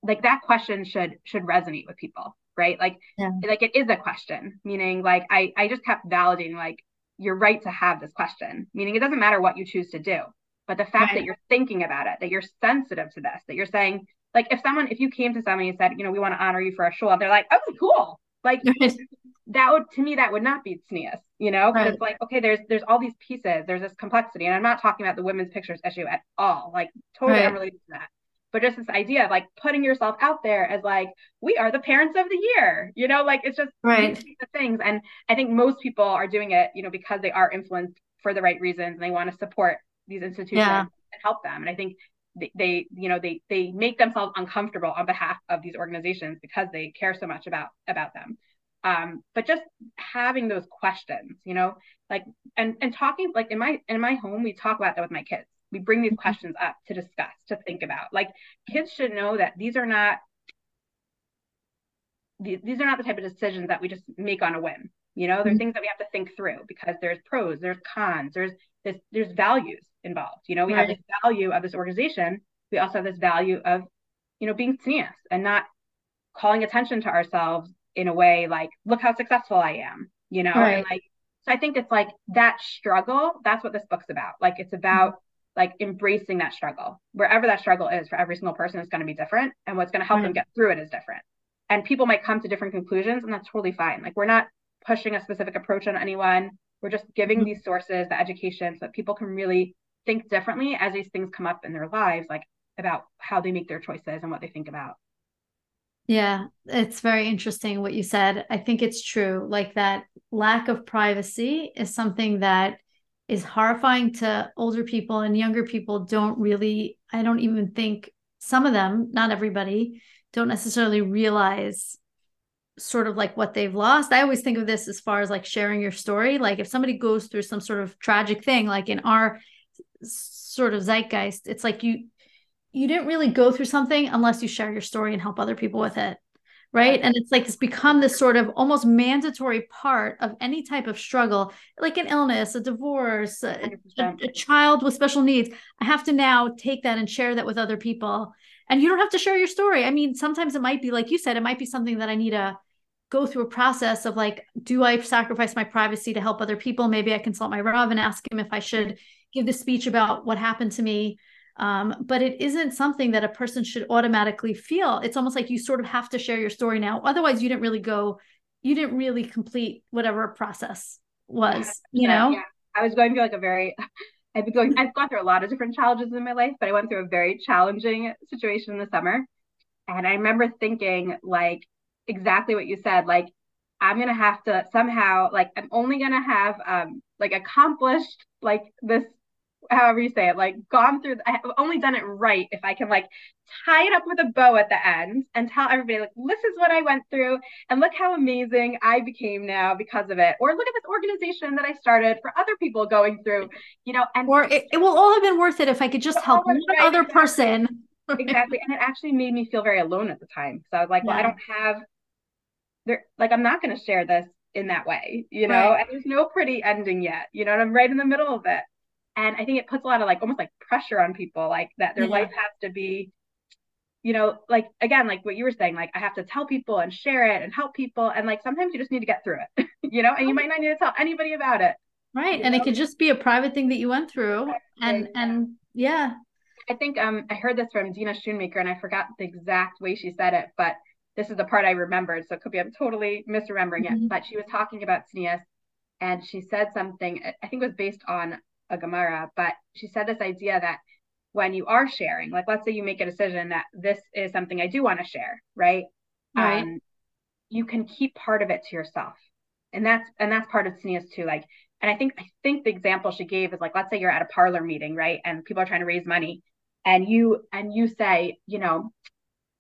B: like that question should should resonate with people right like yeah. like it is a question meaning like i i just kept validating like you're right to have this question meaning it doesn't matter what you choose to do but the fact right. that you're thinking about it that you're sensitive to this that you're saying like if someone if you came to somebody and said you know we want to honor you for a shul they're like oh cool like that would to me that would not be tznius, you know right. it's like okay there's there's all these pieces there's this complexity and i'm not talking about the women's pictures issue at all like totally right. unrelated to that but just this idea of like putting yourself out there as like we are the parents of the year you know like it's just
A: right.
B: the things and i think most people are doing it you know because they are influenced for the right reasons and they want to support these institutions yeah. and help them and i think they, they you know they they make themselves uncomfortable on behalf of these organizations because they care so much about about them. Um but just having those questions you know like and and talking like in my in my home we talk about that with my kids we bring these questions up to discuss to think about like kids should know that these are not these, are not the type of decisions that we just make on a whim you know there's mm-hmm. things that we have to think through because there's pros there's cons there's this there's values involved. You know, we right. have this value of this organization. We also have this value of, you know, being tznius and not calling attention to ourselves in a way like, look how successful I am, you know, right. and like, so I think it's like that struggle. That's what this book's about. Like, it's about. Like embracing that struggle. Wherever that struggle is for every single person is going to be different and what's going to help right. them get through it is different. And people might come to different conclusions and that's totally fine. Like we're not pushing a specific approach on anyone. We're just giving mm-hmm. these sources the education so that people can really think differently as these things come up in their lives like about how they make their choices and what they think about.
A: Yeah it's very interesting what you said. I think it's true. Like that lack of privacy is something that is horrifying to older people and younger people don't really i don't even think some of them not everybody don't necessarily realize sort of like what they've lost. I always think of this as far as like sharing your story. Like if somebody goes through some sort of tragic thing, like in our sort of zeitgeist, it's like you you didn't really go through something unless you share your story and help other people with it. Right. And it's like it's become this sort of almost mandatory part of any type of struggle, like an illness, a divorce, a, a, a child with special needs. I have to now take that and share that with other people. And you don't have to share your story. I mean sometimes it might be like you said it might be something that i need to go through a process of like do i sacrifice my privacy to help other people? Maybe i consult my rav and ask him if i should give the speech about what happened to me um, but it isn't something that a person should automatically feel it's almost like you sort of have to share your story now otherwise you didn't really go you didn't really complete whatever process was you know yeah.
B: i was going through like a very I've been going, I've gone through a lot of different challenges in my life, but I went through a very challenging situation in the summer. And I remember thinking, like, exactly what you said, like, I'm going to have to somehow, like, I'm only going to have, um, like, accomplished, like, this however you say it, like gone through, I've only done it right if I can like tie it up with a bow at the end and tell everybody, like, this is what I went through and look how amazing I became now because of it. Or look at this organization that I started for other people going through, you know, and
A: or it, it will all have been worth it if I could just help one right, other
B: exactly.
A: person.
B: exactly. And it actually made me feel very alone at the time. So I was like, yeah. well, I don't have there, like, I'm not going to share this in that way, you know, right. and there's no pretty ending yet, you know, and I'm right in the middle of it and i think it puts a lot of like almost like pressure on people like that their yeah. life has to be you know like again like what you were saying like i have to tell people and share it and help people and like sometimes you just need to get through it you know and you might not need to tell anybody about it
A: right and know? it could just be a private thing that you went through right. and and yeah
B: i think um i heard this from dina schoonmaker and i forgot the exact way she said it but this is the part i remembered so it could be i'm totally misremembering mm-hmm. it but she was talking about tznius and she said something i think was based on a Gemara, but she said this idea that when you are sharing, like let's say you make a decision that this is something I do want to share, right? Right. Um, you can keep part of it to yourself. And that's and that's part of tznius too. Like, and I think I think the example she gave is like, let's say you're at a parlor meeting, right? And people are trying to raise money, and you and you say, you know,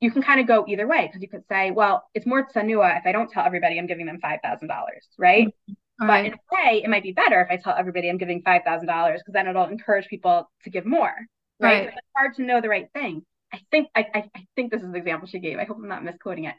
B: you can kind of go either way because you could say, well, it's more tsanua if I don't tell everybody I'm giving them five thousand dollars, right? Mm-hmm. But right. in a way, it might be better if I tell everybody I'm giving five thousand dollars because then it'll encourage people to give more. Right. right. It's hard to know the right thing. I think I, I, I think this is the example she gave. I hope I'm not misquoting it.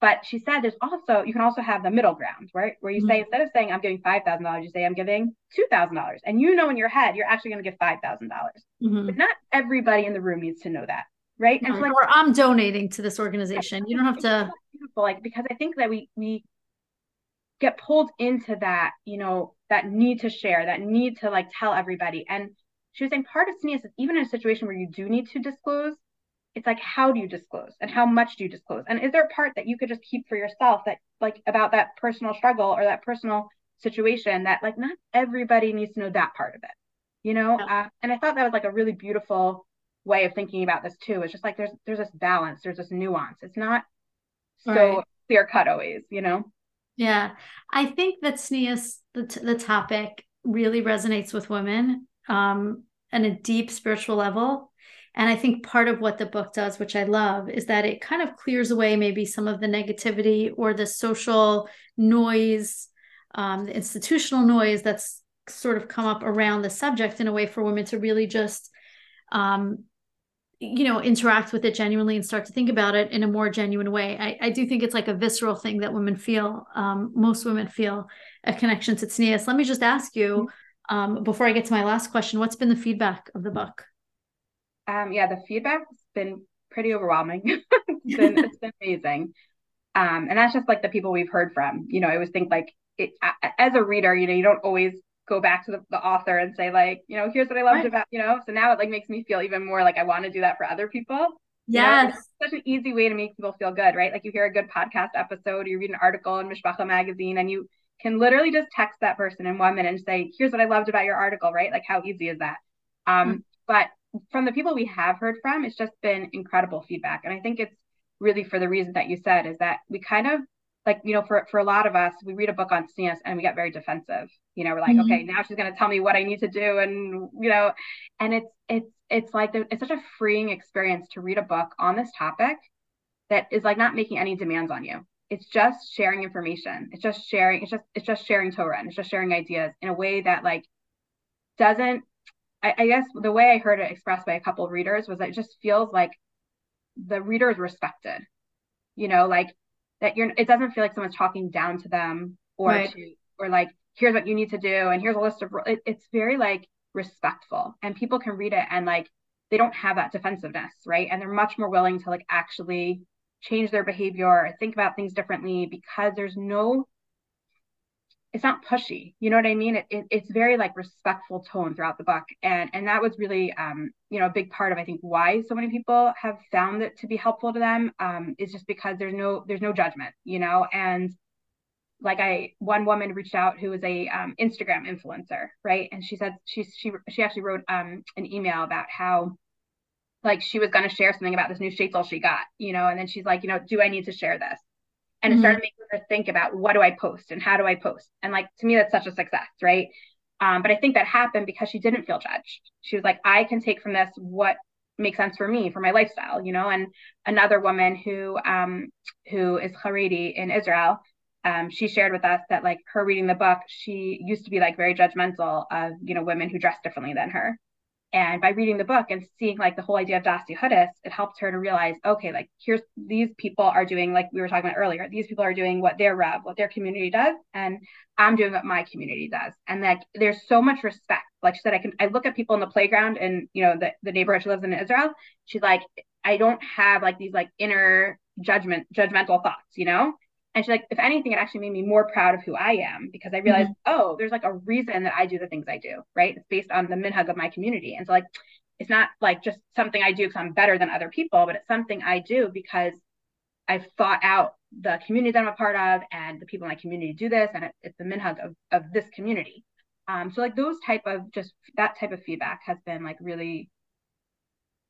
B: But she said there's also you can also have the middle ground, right? Where you mm-hmm. say instead of saying I'm giving five thousand dollars, you say I'm giving two thousand dollars, and you know in your head you're actually going to give five thousand dollars. Mm-hmm. But not everybody in the room needs to know that, right?
A: And so like, or I'm donating to this organization. You don't have to
B: like because I think that we we get pulled into that, you know, that need to share, that need to like tell everybody. And she was saying part of tznius is even in a situation where you do need to disclose, it's like how do you disclose and how much do you disclose? And is there a part that you could just keep for yourself that like about that personal struggle or that personal situation that like not everybody needs to know that part of it, you know? Uh, and I thought that was like a really beautiful way of thinking about this too. It's just like there's there's this balance, there's this nuance. It's not so right. clear cut always, you know?
A: Yeah, I think that tznius, the, t- the topic, really resonates with women um, on a deep spiritual level. And I think part of what the book does, which I love, is that it kind of clears away maybe some of the negativity or the social noise, um, the institutional noise that's sort of come up around the subject in a way for women to really just um, you know interact with it genuinely and start to think about it in a more genuine way i, I do think it's like a visceral thing that women feel um, most women feel a connection to tznius let me just ask you Um, before I get to my last question, what's been the feedback of the book?
B: Um, yeah, the feedback's been pretty overwhelming. it's been it's been amazing. Um, and that's just like the people we've heard from. You know, I always think like it, as a reader, you know, you don't always go back to the, the author and say like, you know, here's what I loved right. about, you know. So now it like makes me feel even more like I want to do that for other people.
A: Yes. You know,
B: such an easy way to make people feel good, right? Like you hear a good podcast episode, you read an article in Mishpacha magazine, and you can literally just text that person in one minute and say, here's what I loved about your article, right? Like how easy is that? Um, mm-hmm. But from the people we have heard from, it's just been incredible feedback. And I think it's really for the reason that you said is that we kind of like, you know, for, for a lot of us, we read a book on tznius and we get very defensive. You know, we're like, mm-hmm. okay, now she's going to tell me what I need to do. And, you know, and it's, it's, it's like, it's such a freeing experience to read a book on this topic that is like not making any demands on you. It's just sharing information. It's just sharing. It's just, it's just sharing Torah and it's just sharing ideas in a way that like doesn't I, I guess the way I heard it expressed by a couple of readers was that it just feels like the reader is respected. You know, like that you're it doesn't feel like someone's talking down to them or right. to or like here's what you need to do and here's a list of it, it's very like respectful and people can read it and like they don't have that defensiveness right and they're much more willing to like actually change their behavior or think about things differently because there's no it's not pushy you know what i mean? It, it, it's very like respectful tone throughout the book. And and that was really um you know a big part of i think why so many people have found it to be helpful to them um is just because there's no there's no judgment you know? And like i one woman reached out who was a um, instagram influencer right? And she said she she she actually wrote um an email about how like she was going to share something about this new sheitel she got you know? And then she's like you know do i need to share this and mm-hmm. it started making her think about what do I post and how do I post. And like to me, that's such a success, right? Um, but I think that happened because she didn't feel judged. She was like, I can take from this what makes sense for me, for my lifestyle, you know. And another woman who um, who is Haredi in Israel, um, she shared with us that like her reading the book, she used to be like very judgmental of you know women who dress differently than her. And by reading the book and seeing like the whole idea of Das Yehudis, it helped her to realize, okay, like here's these people are doing, like we were talking about earlier, these people are doing what their rev, what their community does, and I'm doing what my community does. And like there's so much respect. Like she said, I can I look at people in the playground and you know the, the neighborhood she lives in Israel. She's like, I don't have like these like inner judgment, judgmental thoughts, you know? And she's like, if anything, it actually made me more proud of who I am because I realized, mm-hmm. oh, there's like a reason that I do the things I do, right? It's based on the minhag of my community. And so like it's not like just something I do because I'm better than other people, but it's something I do because I've thought out the community that I'm a part of and the people in my community do this and it, it's the minhag of, of this community. Um, so like those type of just that type of feedback has been like really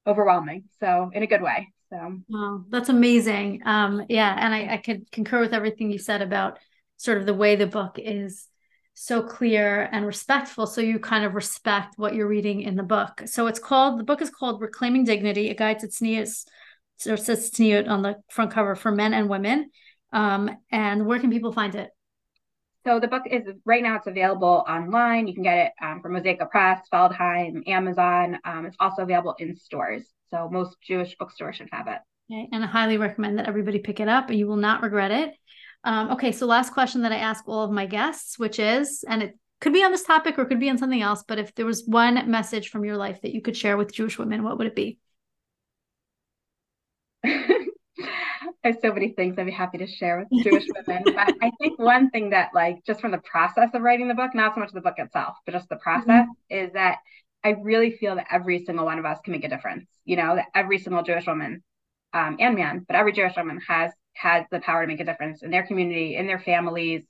B: overwhelming. So in a good way. So
A: wow, that's amazing. Um, yeah, and I, I could concur with everything you said about sort of the way the book is so clear and respectful. So you kind of respect what you're reading in the book. So it's called the book is called Reclaiming Dignity: A Guide to Tznius. or says Tzniut on the front cover for men and women. Um, and where can people find it?
B: So the book is right now. It's available online. You can get it um, from Mosaica Press, Feldheim, Amazon. Um, it's also available in stores. So most Jewish bookstores should have it.
A: Okay. And I highly recommend that everybody pick it up. And you will not regret it. Um, okay. So last question that I ask all of my guests, which is, and it could be on this topic or could be on something else, but if there was one message from your life that you could share with Jewish women, what would it be?
B: There's so many things I'd be happy to share with Jewish women. But I think one thing that, like, just from the process of writing the book, not so much the book itself, but just the process, mm-hmm. is that I really feel that every single one of us can make a difference. You know, that every single Jewish woman um, and man, but every Jewish woman has has the power to make a difference in their community, in their families,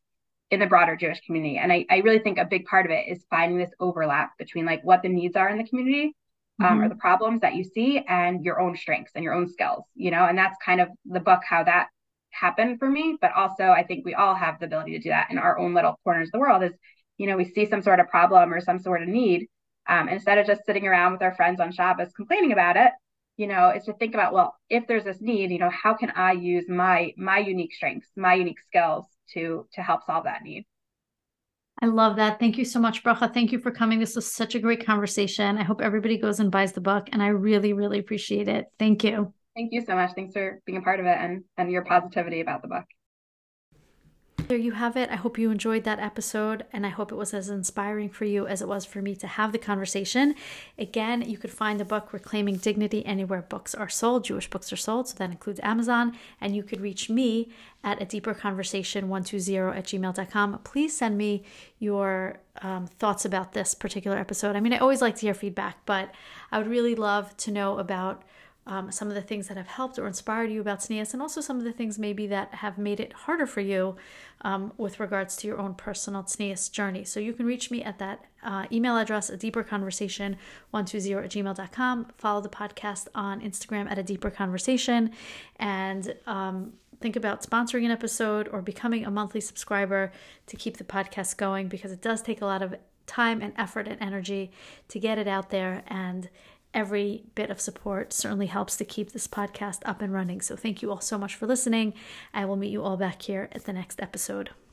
B: in the broader Jewish community. And I, I really think a big part of it is finding this overlap between like what the needs are in the community um, mm-hmm. or the problems that you see and your own strengths and your own skills, you know, and that's kind of the book, how that happened for me. But also, I think we all have the ability to do that in our own little corners of the world is, you know, we see some sort of problem or some sort of need um, instead of just sitting around with our friends on Shabbos complaining about it, you know, is to think about, well, if there's this need, you know, how can I use my my unique strengths, my unique skills to to help solve that need?
A: I love that. Thank you so much, Bracha. Thank you for coming. This was such a great conversation. I hope everybody goes and buys the book, and I really, really appreciate it. Thank you.
B: Thank you so much. Thanks for being a part of it and and your positivity about the book.
A: There you have it. I hope you enjoyed that episode and I hope it was as inspiring for you as it was for me to have the conversation. Again, you could find the book Reclaiming Dignity anywhere books are sold, Jewish books are sold, so that includes Amazon. And you could reach me at a deeper conversation 120 at gmail.com. Please send me your um, thoughts about this particular episode. I mean, I always like to hear feedback, but I would really love to know about um, some of the things that have helped or inspired you about tznius, and also some of the things maybe that have made it harder for you um, with regards to your own personal tznius journey. So you can reach me at that uh, email address, a deeper conversation 120 at gmail.com. Follow the podcast on Instagram at a deeper conversation and um, think about sponsoring an episode or becoming a monthly subscriber to keep the podcast going because it does take a lot of time and effort and energy to get it out there and every bit of support certainly helps to keep this podcast up and running. So thank you all so much for listening. I will meet you all back here at the next episode.